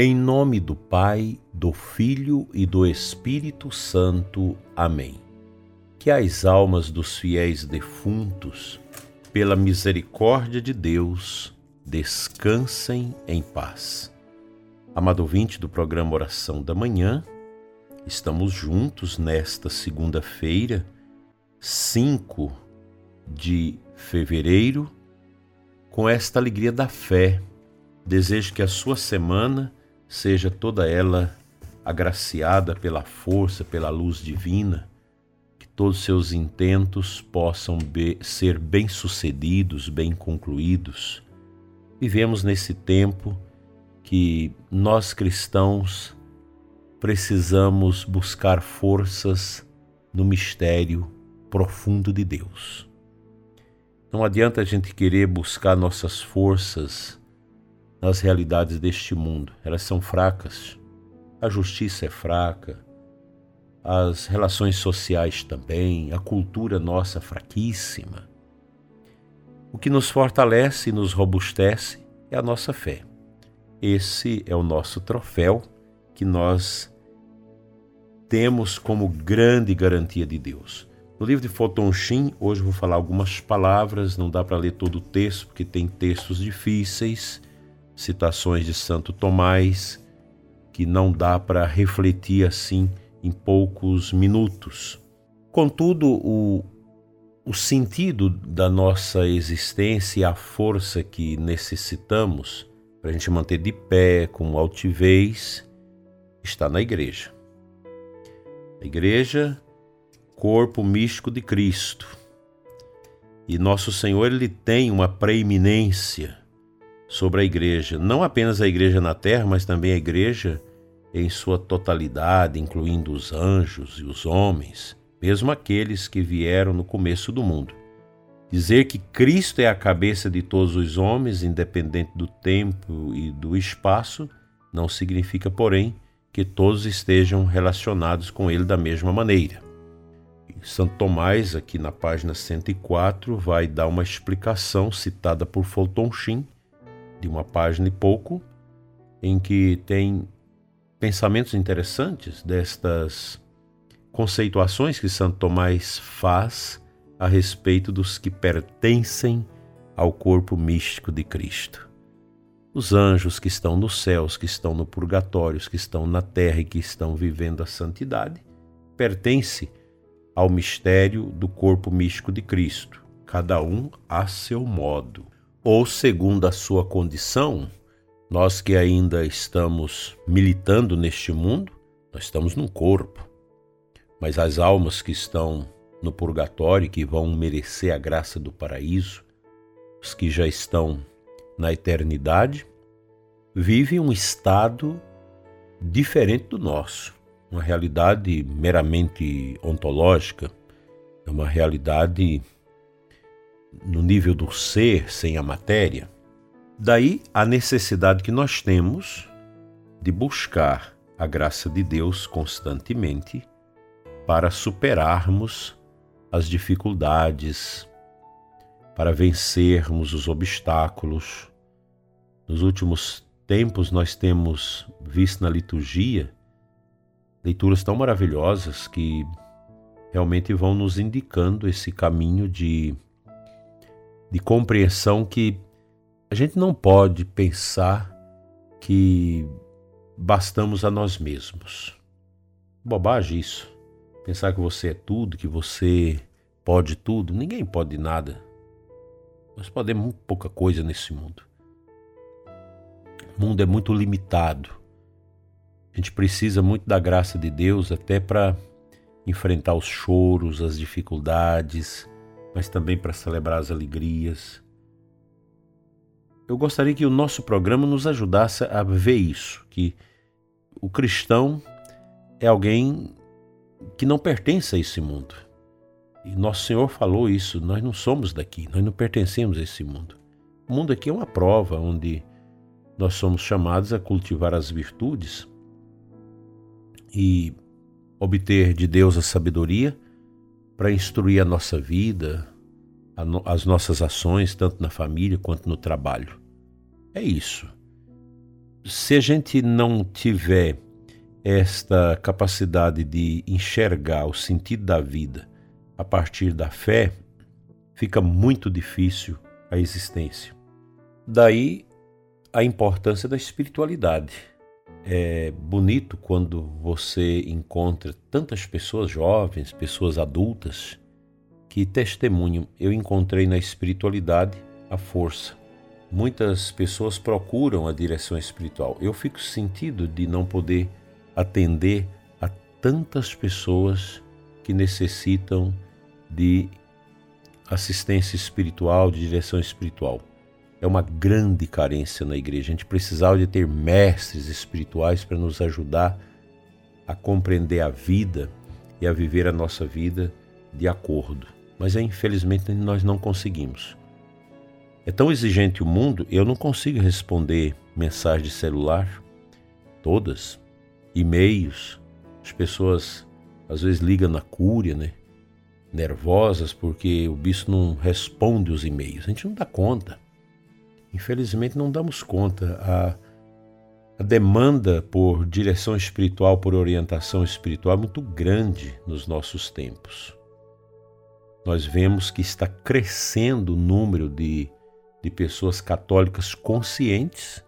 Em nome do Pai, do Filho e do Espírito Santo. Amém. Que as almas dos fiéis defuntos, pela misericórdia de Deus, descansem em paz. Amado ouvinte do programa Oração da Manhã, estamos juntos nesta segunda-feira, 5 de fevereiro, com esta alegria da fé. Desejo que a sua semana seja toda ela agraciada pela força, pela luz divina, que todos seus intentos possam ser bem-sucedidos, bem concluídos. Vivemos nesse tempo que nós cristãos precisamos buscar forças no mistério profundo de Deus. Não adianta a gente querer buscar nossas forças nas realidades deste mundo. Elas são fracas. A justiça é fraca, as relações sociais também, a cultura nossa fraquíssima. O que nos fortalece e nos robustece é a nossa fé. Esse é o nosso troféu que nós temos como grande garantia de Deus. No livro de Foton hoje vou falar algumas palavras, não dá para ler todo o texto, porque tem textos difíceis citações de Santo Tomás que não dá para refletir assim em poucos minutos. Contudo, o, o sentido da nossa existência e a força que necessitamos para a gente manter de pé com altivez está na igreja. A igreja, corpo místico de Cristo. E nosso Senhor ele tem uma preeminência sobre a igreja, não apenas a igreja na terra, mas também a igreja em sua totalidade, incluindo os anjos e os homens, mesmo aqueles que vieram no começo do mundo. Dizer que Cristo é a cabeça de todos os homens, independente do tempo e do espaço, não significa, porém, que todos estejam relacionados com Ele da mesma maneira. Santo Tomás, aqui na página 104, vai dar uma explicação citada por Fulton Sheen de uma página e pouco, em que tem pensamentos interessantes destas conceituações que Santo Tomás faz a respeito dos que pertencem ao corpo místico de Cristo. Os anjos que estão nos céus, que estão no purgatório, que estão na terra e que estão vivendo a santidade, pertence ao mistério do corpo místico de Cristo, cada um a seu modo ou segundo a sua condição, nós que ainda estamos militando neste mundo, nós estamos num corpo. Mas as almas que estão no purgatório, que vão merecer a graça do paraíso, os que já estão na eternidade, vivem um estado diferente do nosso, uma realidade meramente ontológica, é uma realidade no nível do ser sem a matéria. Daí a necessidade que nós temos de buscar a graça de Deus constantemente para superarmos as dificuldades, para vencermos os obstáculos. Nos últimos tempos nós temos visto na liturgia leituras tão maravilhosas que realmente vão nos indicando esse caminho de de compreensão que a gente não pode pensar que bastamos a nós mesmos. Bobagem isso. Pensar que você é tudo, que você pode tudo. Ninguém pode nada. Nós podemos muito pouca coisa nesse mundo. O mundo é muito limitado. A gente precisa muito da graça de Deus até para enfrentar os choros, as dificuldades, mas também para celebrar as alegrias. Eu gostaria que o nosso programa nos ajudasse a ver isso, que o cristão é alguém que não pertence a esse mundo. E nosso Senhor falou isso, nós não somos daqui, nós não pertencemos a esse mundo. O mundo aqui é uma prova onde nós somos chamados a cultivar as virtudes e obter de Deus a sabedoria para instruir a nossa vida, a no, as nossas ações, tanto na família quanto no trabalho. É isso. se a gente não tiver esta capacidade de enxergar o sentido da vida a partir da fé, fica muito difícil a existência. Daí a importância da espiritualidade. É bonito quando você encontra tantas pessoas jovens, pessoas adultas, que testemunham. Eu encontrei na espiritualidade a força. Muitas pessoas procuram a direção espiritual. Eu fico sentido de não poder atender a tantas pessoas que necessitam de assistência espiritual, de direção espiritual. É uma grande carência na igreja. A gente precisava de ter mestres espirituais para nos ajudar a compreender a vida e a viver a nossa vida de acordo. Mas infelizmente nós não conseguimos. É tão exigente o mundo, eu não consigo responder mensagens de celular, todas, e-mails. As pessoas às vezes ligam na cúria, né? Nervosas porque o bispo não responde os e-mails. A gente não dá conta. Infelizmente não damos conta. A, a demanda por direção espiritual, por orientação espiritual é muito grande nos nossos tempos. Nós vemos que está crescendo o número de de pessoas católicas conscientes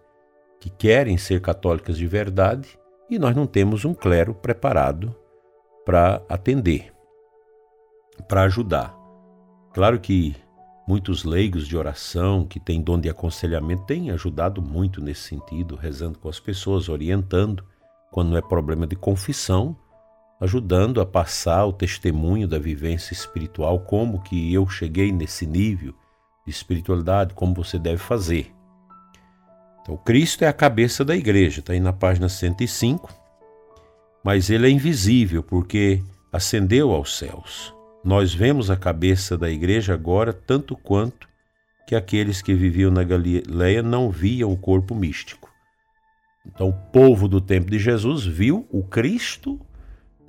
que querem ser católicas de verdade e nós não temos um clero preparado para atender, para ajudar. Claro que muitos leigos de oração que têm dom de aconselhamento têm ajudado muito nesse sentido, rezando com as pessoas, orientando, quando é problema de confissão, ajudando a passar o testemunho da vivência espiritual, como que eu cheguei nesse nível, de espiritualidade, como você deve fazer. Então, Cristo é a cabeça da igreja, está aí na página 105, mas ele é invisível porque ascendeu aos céus. Nós vemos a cabeça da igreja agora tanto quanto que aqueles que viviam na Galileia não viam o corpo místico. Então, o povo do tempo de Jesus viu o Cristo,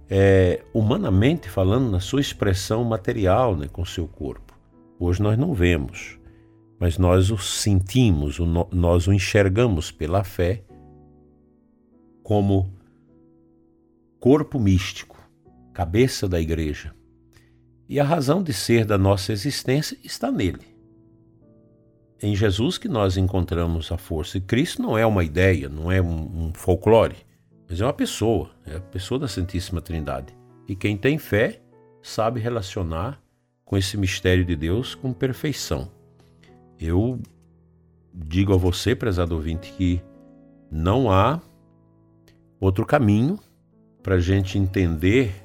é, humanamente falando, na sua expressão material, né, com seu corpo. Hoje nós não vemos, mas nós o sentimos, nós o enxergamos pela fé como corpo místico, cabeça da igreja. E a razão de ser da nossa existência está nele. Em Jesus que nós encontramos a força. E Cristo não é uma ideia, não é um, folclore, mas é uma pessoa, é a pessoa da Santíssima Trindade. E quem tem fé sabe relacionar com esse mistério de Deus com perfeição. Eu digo a você, prezado ouvinte, que não há outro caminho para a gente entender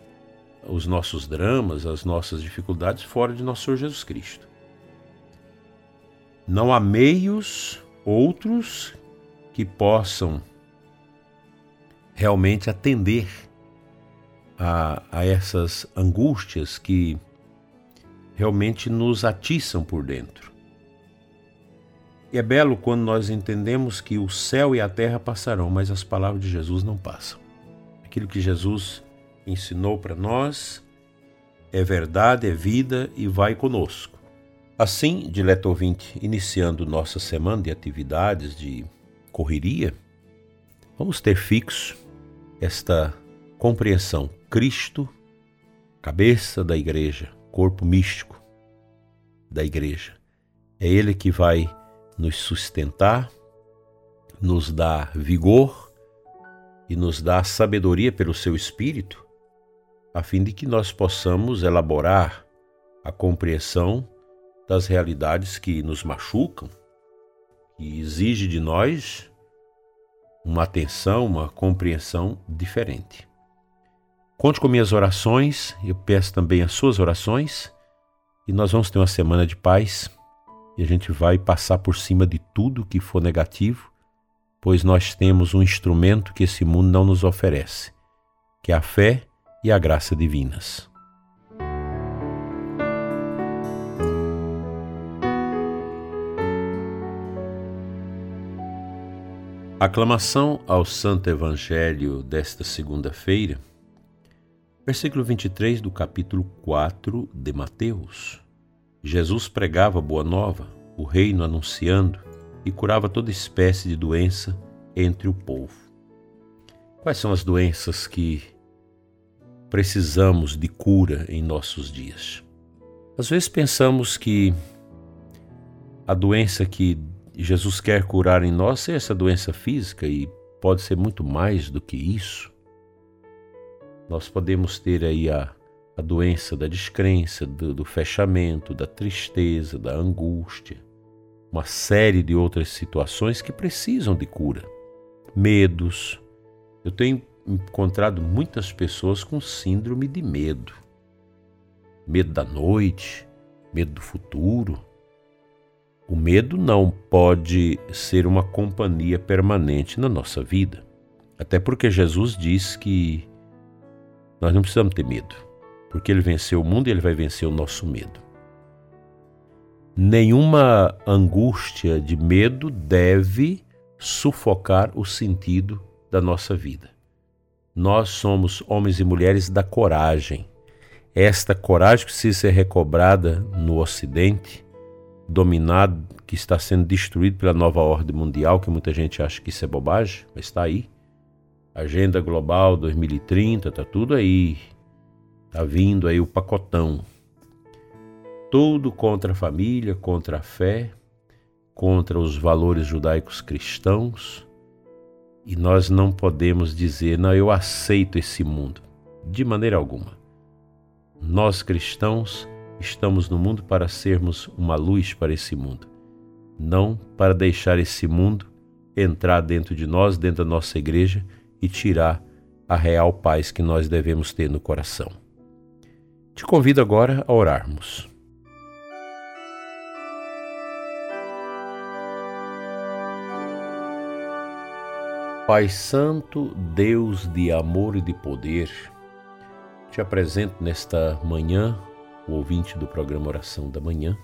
os nossos dramas, as nossas dificuldades fora de nosso Senhor Jesus Cristo. Não há meios outros que possam realmente atender a, a essas angústias que realmente nos atiçam por dentro. E é belo quando nós entendemos que o céu e a terra passarão, mas as palavras de Jesus não passam. Aquilo que Jesus ensinou para nós é verdade, é vida e vai conosco. Assim, dileto ouvinte, iniciando nossa semana de atividades de correria, vamos ter fixo esta compreensão. Cristo, cabeça da igreja, corpo místico da igreja. É ele que vai nos sustentar, nos dar vigor e nos dar sabedoria pelo seu espírito, a fim de que nós possamos elaborar a compreensão das realidades que nos machucam, que exige de nós uma atenção, uma compreensão diferente. Conte com minhas orações, eu peço também as suas orações, e nós vamos ter uma semana de paz e a gente vai passar por cima de tudo que for negativo, pois nós temos um instrumento que esse mundo não nos oferece, que é a fé e a graça divinas. Aclamação ao Santo Evangelho desta segunda-feira Versículo 23 do capítulo 4 de Mateus. Jesus pregava boa nova, o reino anunciando, e curava toda espécie de doença entre o povo. Quais são as doenças que precisamos de cura em nossos dias? Às vezes pensamos que a doença que Jesus quer curar em nós é essa doença física e pode ser muito mais do que isso. Nós podemos ter aí a, a doença da descrença, do, do fechamento, da tristeza, da angústia, uma série de outras situações que precisam de cura. Medos. Eu tenho encontrado muitas pessoas com síndrome de medo. Medo da noite, medo do futuro. O medo não pode ser uma companhia permanente na nossa vida. Até porque Jesus diz que nós não precisamos ter medo, porque ele venceu o mundo e ele vai vencer o nosso medo. Nenhuma angústia de medo deve sufocar o sentido da nossa vida. Nós somos homens e mulheres da coragem. Esta coragem precisa ser recobrada no Ocidente, dominado, que está sendo destruído pela nova ordem mundial, que muita gente acha que isso é bobagem, mas está aí. Agenda Global 2030, está tudo aí. Está vindo aí o pacotão tudo contra a família, contra a fé, contra os valores judaicos cristãos. E nós não podemos dizer, não, eu aceito esse mundo. De maneira alguma. Nós cristãos estamos no mundo para sermos uma luz para esse mundo, não para deixar esse mundo entrar dentro de nós, dentro da nossa igreja e tirar a real paz que nós devemos ter no coração. Te convido agora a orarmos. Pai Santo, Deus de amor e de poder, te apresento nesta manhã o ouvinte do programa Oração da Manhã,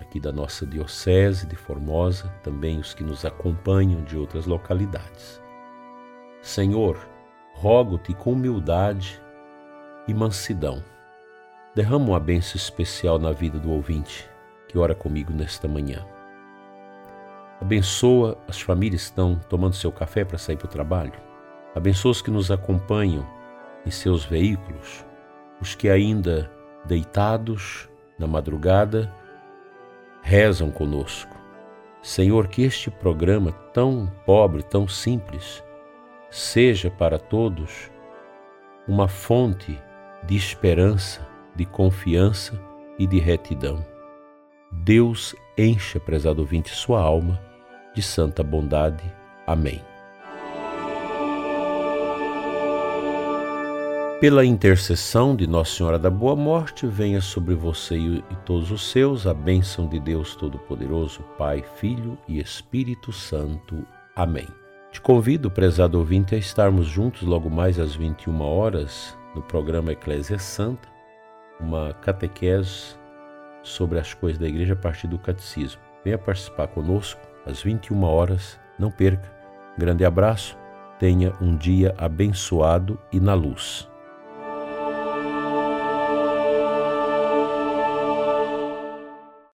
aqui da nossa Diocese de Formosa, também os que nos acompanham de outras localidades. Senhor, rogo-te com humildade e mansidão. Derrama uma bênção especial na vida do ouvinte que ora comigo nesta manhã. Abençoa as famílias que estão tomando seu café para sair para o trabalho. Abençoa os que nos acompanham em seus veículos, os que ainda deitados na madrugada rezam conosco. Senhor, que este programa tão pobre, tão simples, seja para todos uma fonte de esperança, de confiança e de retidão. Deus encha, prezado ouvinte, sua alma de santa bondade. Amém. Pela intercessão de Nossa Senhora da Boa Morte, venha sobre você e todos os seus a bênção de Deus Todo-Poderoso, Pai, Filho e Espírito Santo. Amém. Te convido, prezado ouvinte, a estarmos juntos logo mais às 21 horas no programa Eclésia Santa, uma catequese sobre as coisas da igreja a partir do catecismo. Venha participar conosco às 21 horas. Não perca. Grande abraço. Tenha um dia abençoado e na luz.